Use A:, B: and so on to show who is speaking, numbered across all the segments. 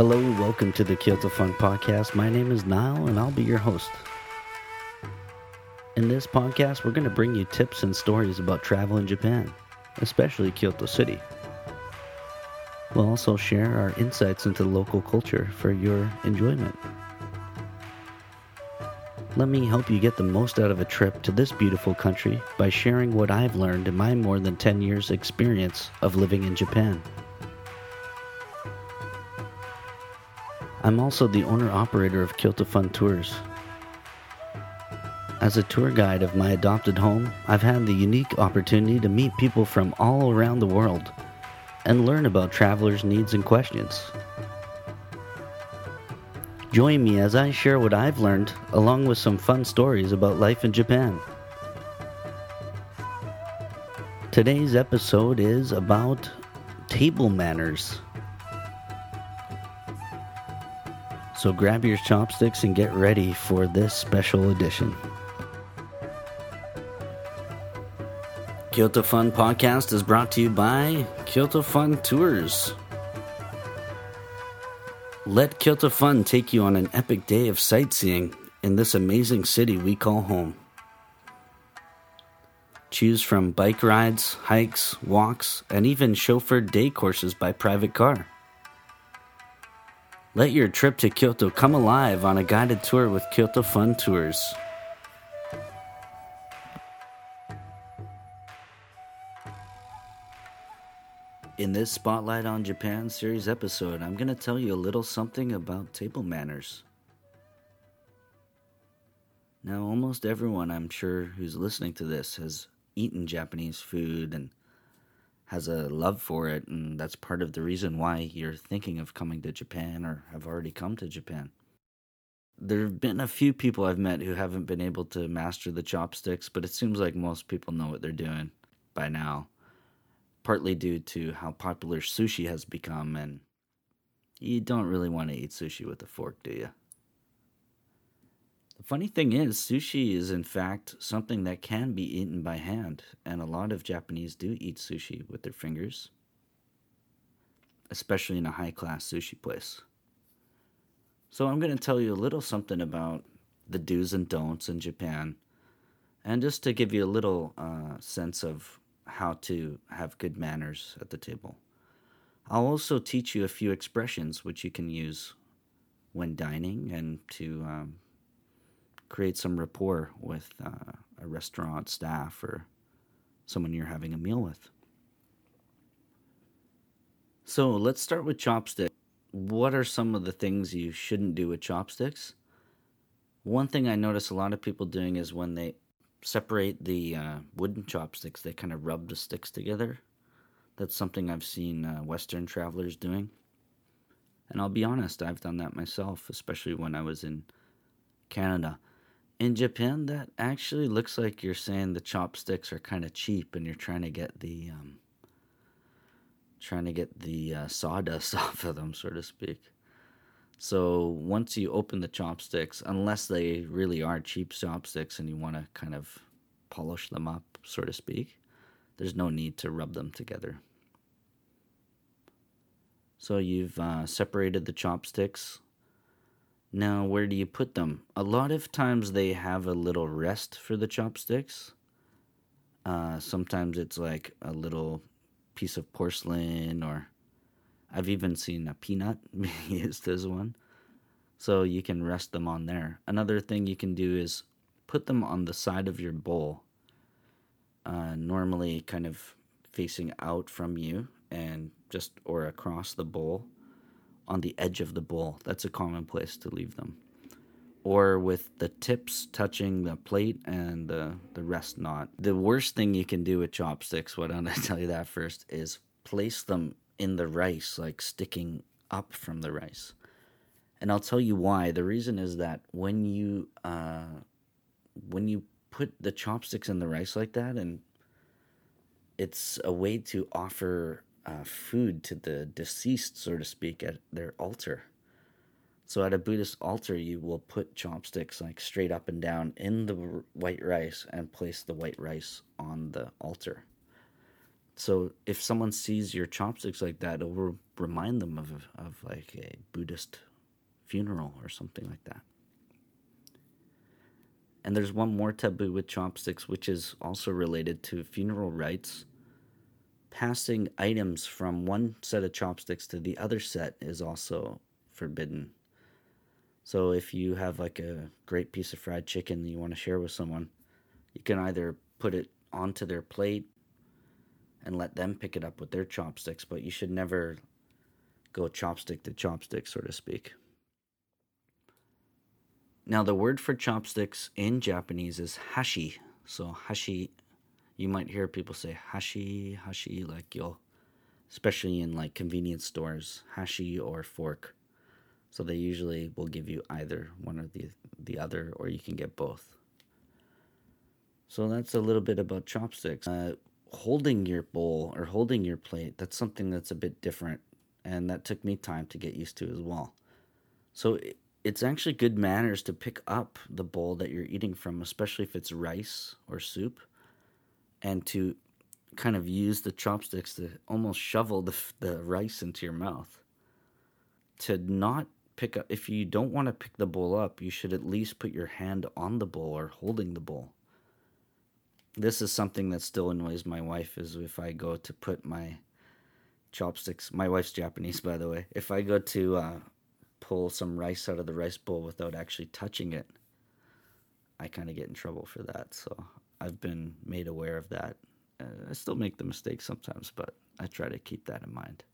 A: Hello, welcome to the Kyoto Fun Podcast. My name is Niall, and I'll be your host. In this podcast, we're going to bring you tips and stories about travel in Japan, especially Kyoto City. We'll also share our insights into local culture for your enjoyment. Let me help you get the most out of a trip to this beautiful country by sharing what I've learned in my more than 10 years' experience of living in Japan. I'm also the owner operator of Kyoto Fun Tours. As a tour guide of my adopted home, I've had the unique opportunity to meet people from all around the world and learn about travelers' needs and questions. Join me as I share what I've learned, along with some fun stories about life in Japan. Today's episode is about table manners. So grab your chopsticks and get ready for this special edition. Kyoto Fun Podcast is brought to you by Kyoto Fun Tours. Let Kyoto Fun take you on an epic day of sightseeing in this amazing city we call home. Choose from bike rides, hikes, walks, and even chauffeured day courses by private car. Let your trip to Kyoto come alive on a guided tour with Kyoto Fun Tours. In this Spotlight on Japan series episode, I'm going to tell you a little something about table manners. Now, almost everyone I'm sure who's listening to this has eaten Japanese food and has a love for it, and that's part of the reason why you're thinking of coming to Japan or have already come to Japan. There have been a few people I've met who haven't been able to master the chopsticks, but it seems like most people know what they're doing by now, partly due to how popular sushi has become, and you don't really want to eat sushi with a fork, do you? The funny thing is, sushi is in fact something that can be eaten by hand, and a lot of Japanese do eat sushi with their fingers, especially in a high class sushi place. So, I'm going to tell you a little something about the do's and don'ts in Japan, and just to give you a little uh, sense of how to have good manners at the table. I'll also teach you a few expressions which you can use when dining and to um, create some rapport with uh, a restaurant staff or someone you're having a meal with. So let's start with chopsticks. What are some of the things you shouldn't do with chopsticks? One thing I notice a lot of people doing is when they separate the uh, wooden chopsticks, they kind of rub the sticks together. That's something I've seen uh, Western travelers doing. And I'll be honest, I've done that myself, especially when I was in Canada in Japan, that actually looks like you're saying the chopsticks are kind of cheap, and you're trying to get the um, trying to get the uh, sawdust off of them, so to speak. So once you open the chopsticks, unless they really are cheap chopsticks and you want to kind of polish them up, so to speak, there's no need to rub them together. So you've uh, separated the chopsticks now, where do you put them? A lot of times they have a little rest for the chopsticks. Uh, sometimes it's like a little piece of porcelain, or I've even seen a peanut used as one. So you can rest them on there. Another thing you can do is put them on the side of your bowl, uh, normally kind of facing out from you and just or across the bowl on the edge of the bowl. That's a common place to leave them. Or with the tips touching the plate and the, the rest not. The worst thing you can do with chopsticks, I'm going to tell you that first, is place them in the rice, like sticking up from the rice. And I'll tell you why. The reason is that when you uh, when you put the chopsticks in the rice like that, and it's a way to offer uh, food to the deceased, so to speak, at their altar. So at a Buddhist altar, you will put chopsticks like straight up and down in the white rice and place the white rice on the altar. So if someone sees your chopsticks like that, it will remind them of of like a Buddhist funeral or something like that. And there's one more taboo with chopsticks, which is also related to funeral rites. Passing items from one set of chopsticks to the other set is also forbidden. So if you have like a great piece of fried chicken that you want to share with someone, you can either put it onto their plate and let them pick it up with their chopsticks, but you should never go chopstick to chopstick, so to speak. Now, the word for chopsticks in Japanese is hashi. So, hashi, you might hear people say hashi, hashi, like you'll, especially in like convenience stores, hashi or fork. So, they usually will give you either one or the, the other, or you can get both. So, that's a little bit about chopsticks. Uh, holding your bowl or holding your plate, that's something that's a bit different. And that took me time to get used to as well. So, it's actually good manners to pick up the bowl that you're eating from, especially if it's rice or soup, and to kind of use the chopsticks to almost shovel the, the rice into your mouth. To not pick up, if you don't want to pick the bowl up, you should at least put your hand on the bowl or holding the bowl. This is something that still annoys my wife is if I go to put my chopsticks, my wife's Japanese, by the way, if I go to uh, pull some rice out of the rice bowl without actually touching it, I kind of get in trouble for that. So I've been made aware of that. Uh, I still make the mistake sometimes, but I try to keep that in mind.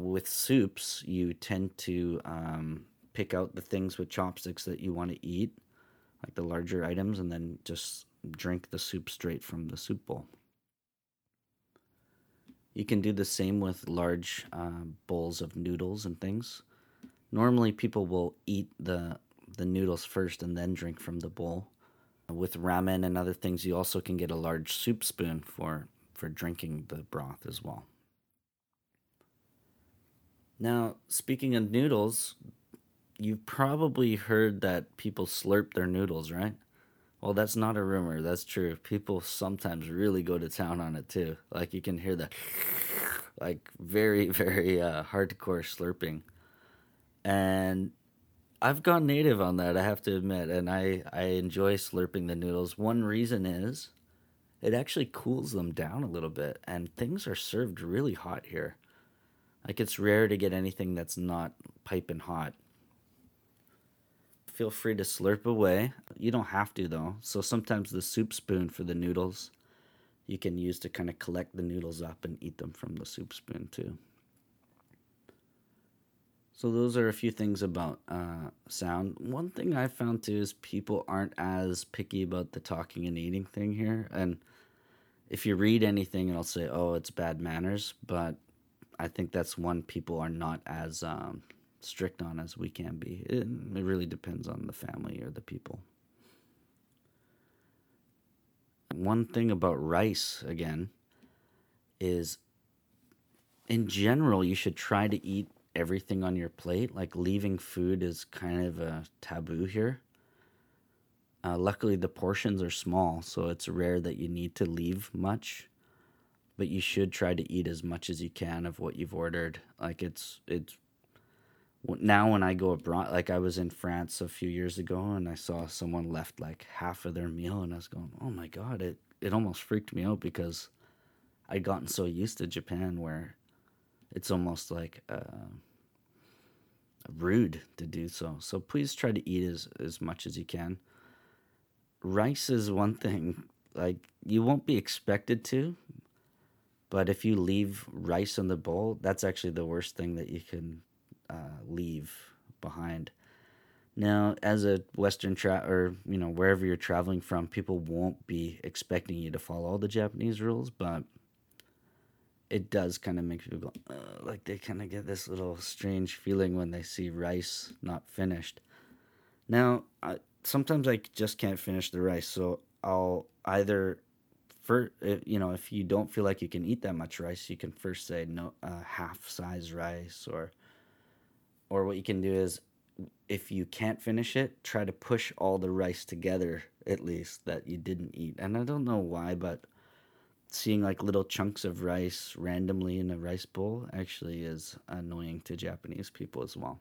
A: With soups, you tend to um, pick out the things with chopsticks that you want to eat, like the larger items, and then just drink the soup straight from the soup bowl. You can do the same with large uh, bowls of noodles and things. Normally, people will eat the the noodles first and then drink from the bowl. With ramen and other things, you also can get a large soup spoon for for drinking the broth as well. Now, speaking of noodles, you've probably heard that people slurp their noodles, right? Well, that's not a rumor. That's true. People sometimes really go to town on it too. Like you can hear the like very very uh, hardcore slurping and I've gone native on that. I have to admit, and I I enjoy slurping the noodles. One reason is it actually cools them down a little bit, and things are served really hot here. Like it's rare to get anything that's not piping hot. Feel free to slurp away. You don't have to though. So sometimes the soup spoon for the noodles you can use to kind of collect the noodles up and eat them from the soup spoon too. So those are a few things about uh, sound. One thing I found too is people aren't as picky about the talking and eating thing here. And if you read anything, it'll say, "Oh, it's bad manners," but I think that's one people are not as um, strict on as we can be. It, it really depends on the family or the people. One thing about rice again is in general you should try to eat everything on your plate. Like leaving food is kind of a taboo here. Uh, luckily, the portions are small, so it's rare that you need to leave much. But you should try to eat as much as you can of what you've ordered. Like it's it's now when I go abroad, like I was in France a few years ago, and I saw someone left like half of their meal, and I was going, "Oh my god!" It it almost freaked me out because I'd gotten so used to Japan where it's almost like uh, rude to do so. So please try to eat as, as much as you can. Rice is one thing, like, you won't be expected to, but if you leave rice in the bowl, that's actually the worst thing that you can uh, leave behind. Now, as a Western tra- or you know wherever you're traveling from, people won't be expecting you to follow all the Japanese rules, but it does kind of make people uh, like they kind of get this little strange feeling when they see rice not finished. Now, I, sometimes I just can't finish the rice, so I'll either, for you know, if you don't feel like you can eat that much rice, you can first say no, uh, half size rice, or, or what you can do is, if you can't finish it, try to push all the rice together at least that you didn't eat. And I don't know why, but seeing like little chunks of rice randomly in a rice bowl actually is annoying to Japanese people as well.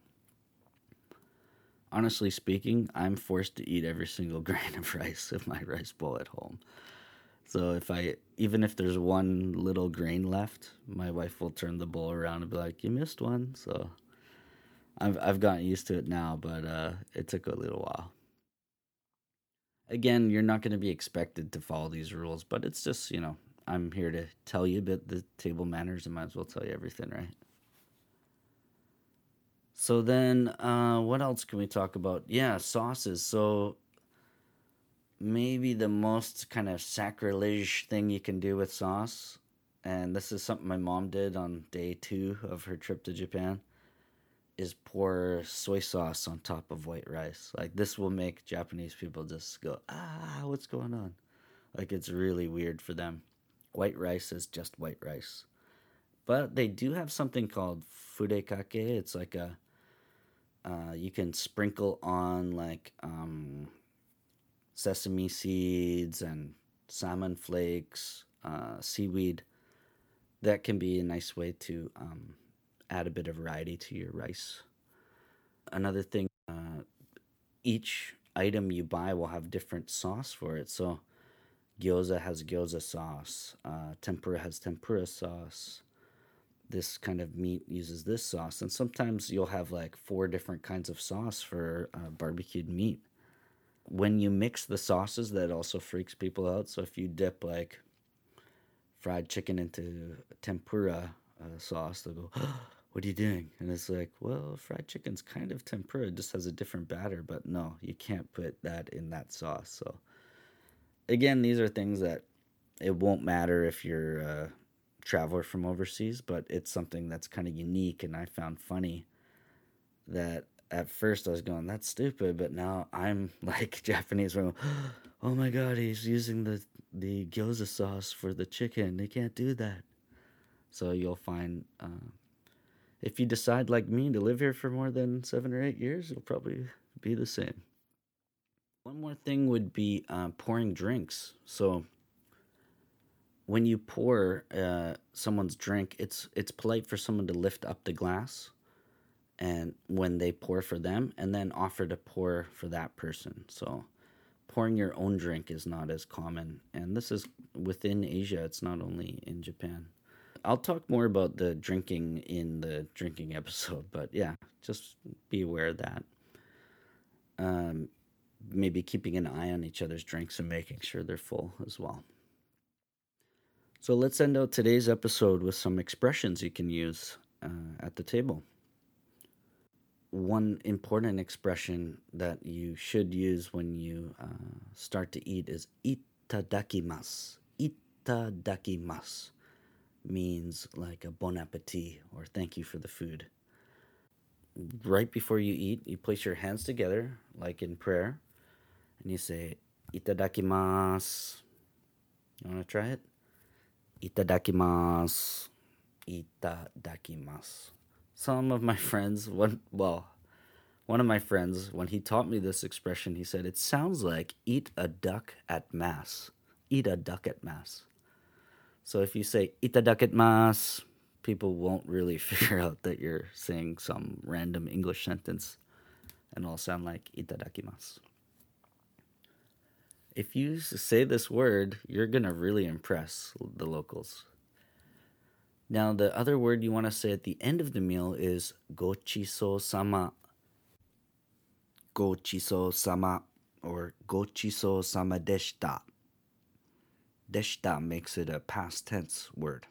A: Honestly speaking, I'm forced to eat every single grain of rice in my rice bowl at home. So if I even if there's one little grain left, my wife will turn the bowl around and be like, "You missed one." So I've I've gotten used to it now, but uh, it took a little while. Again, you're not going to be expected to follow these rules, but it's just you know I'm here to tell you about the table manners. I might as well tell you everything, right? So then, uh, what else can we talk about? Yeah, sauces. So maybe the most kind of sacrilege thing you can do with sauce, and this is something my mom did on day two of her trip to Japan, is pour soy sauce on top of white rice. Like this will make Japanese people just go, ah, what's going on? Like it's really weird for them. White rice is just white rice. But they do have something called furikake. It's like a uh, you can sprinkle on like um, sesame seeds and salmon flakes, uh, seaweed. That can be a nice way to um, add a bit of variety to your rice. Another thing, uh, each item you buy will have different sauce for it. So, gyoza has gyoza sauce, uh, tempura has tempura sauce. This kind of meat uses this sauce, and sometimes you'll have like four different kinds of sauce for uh, barbecued meat. When you mix the sauces, that also freaks people out. So if you dip like fried chicken into tempura uh, sauce, they'll go, what are you doing? And it's like, well, fried chicken's kind of tempura, it just has a different batter, but no, you can't put that in that sauce. So, again, these are things that it won't matter if you're a traveler from overseas, but it's something that's kind of unique. And I found funny that at first I was going, that's stupid, but now I'm like Japanese, going, oh my god, he's using the, the gyoza sauce for the chicken. They can't do that. So you'll find. Uh, if you decide, like me, to live here for more than seven or eight years, it'll probably be the same. One more thing would be uh, pouring drinks. So when you pour uh, someone's drink, it's it's polite for someone to lift up the glass, and when they pour for them, and then offer to pour for that person. So pouring your own drink is not as common, and this is within Asia. It's not only in Japan. I'll talk more about the drinking in the drinking episode, but yeah, just be aware of that. Um, maybe keeping an eye on each other's drinks and making sure they're full as well. So let's end out today's episode with some expressions you can use uh, at the table. One important expression that you should use when you uh, start to eat is itadakimasu. Itadakimasu means like a bon appetit or thank you for the food. Right before you eat, you place your hands together, like in prayer, and you say, Itadakimasu. You want to try it? Itadakimasu. Itadakimasu. Some of my friends, one, well, one of my friends, when he taught me this expression, he said, It sounds like eat a duck at Mass. Eat a duck at Mass. So if you say itadakimasu, people won't really figure out that you're saying some random English sentence and it'll sound like itadakimasu. If you say this word, you're going to really impress the locals. Now, the other word you want to say at the end of the meal is gochiso sama. Gochiso sama or gochiso sama deshita deshita makes it a past tense word.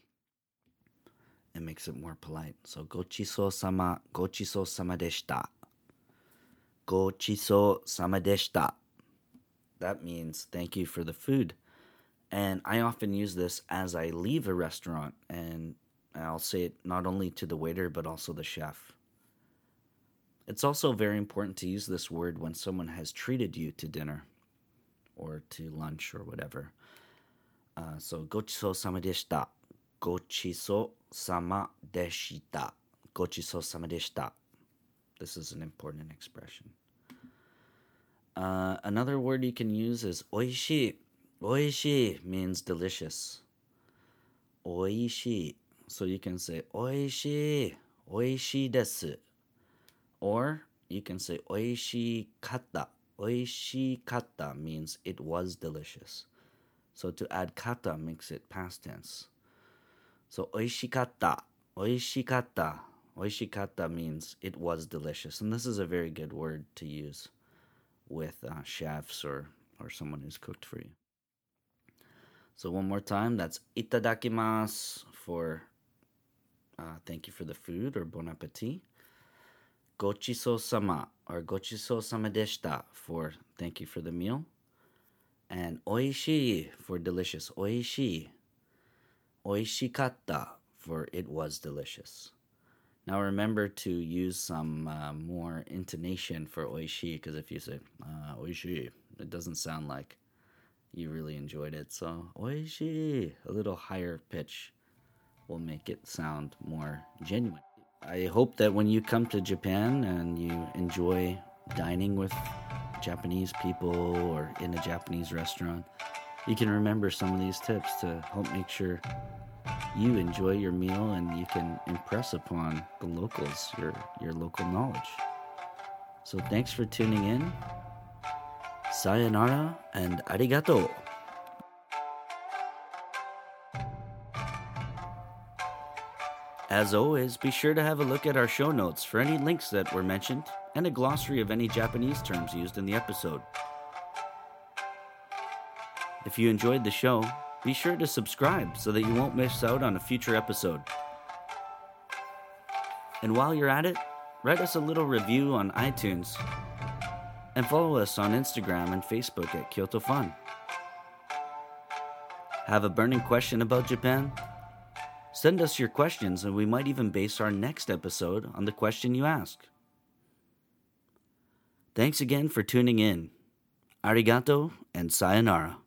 A: It makes it more polite. So gochiso sama, gochiso sama deshita. Gochiso sama deshita. That means thank you for the food. And I often use this as I leave a restaurant, and I'll say it not only to the waiter, but also the chef. It's also very important to use this word when someone has treated you to dinner or to lunch or whatever. Uh, so, gochiso sama deshita. Gochiso sama deshita. Gochiso sama deshita. This is an important expression. Uh, another word you can use is oishi. Oishi means delicious. Oishi. So you can say oishi, oishi desu. Or you can say oishi kata. Oishikatta means it was delicious. So to add kata makes it past tense. So oishikatta, Oishi kata means it was delicious. And this is a very good word to use with uh, chefs or, or someone who's cooked for you. So one more time, that's itadakimasu for uh, thank you for the food or bon appetit. Gochiso sama or gochiso sama deshita for thank you for the meal. And oishii for delicious. Oishii. Oishikatta for it was delicious. Now remember to use some uh, more intonation for oishii because if you say uh, oishii, it doesn't sound like you really enjoyed it. So oishii, a little higher pitch will make it sound more genuine. I hope that when you come to Japan and you enjoy dining with Japanese people or in a Japanese restaurant, you can remember some of these tips to help make sure you enjoy your meal and you can impress upon the locals your your local knowledge. So thanks for tuning in. Sayonara and arigato. As always, be sure to have a look at our show notes for any links that were mentioned and a glossary of any Japanese terms used in the episode. If you enjoyed the show, be sure to subscribe so that you won't miss out on a future episode. And while you're at it, write us a little review on iTunes and follow us on Instagram and Facebook at Kyoto Fun. Have a burning question about Japan? Send us your questions and we might even base our next episode on the question you ask. Thanks again for tuning in. Arigato and sayonara.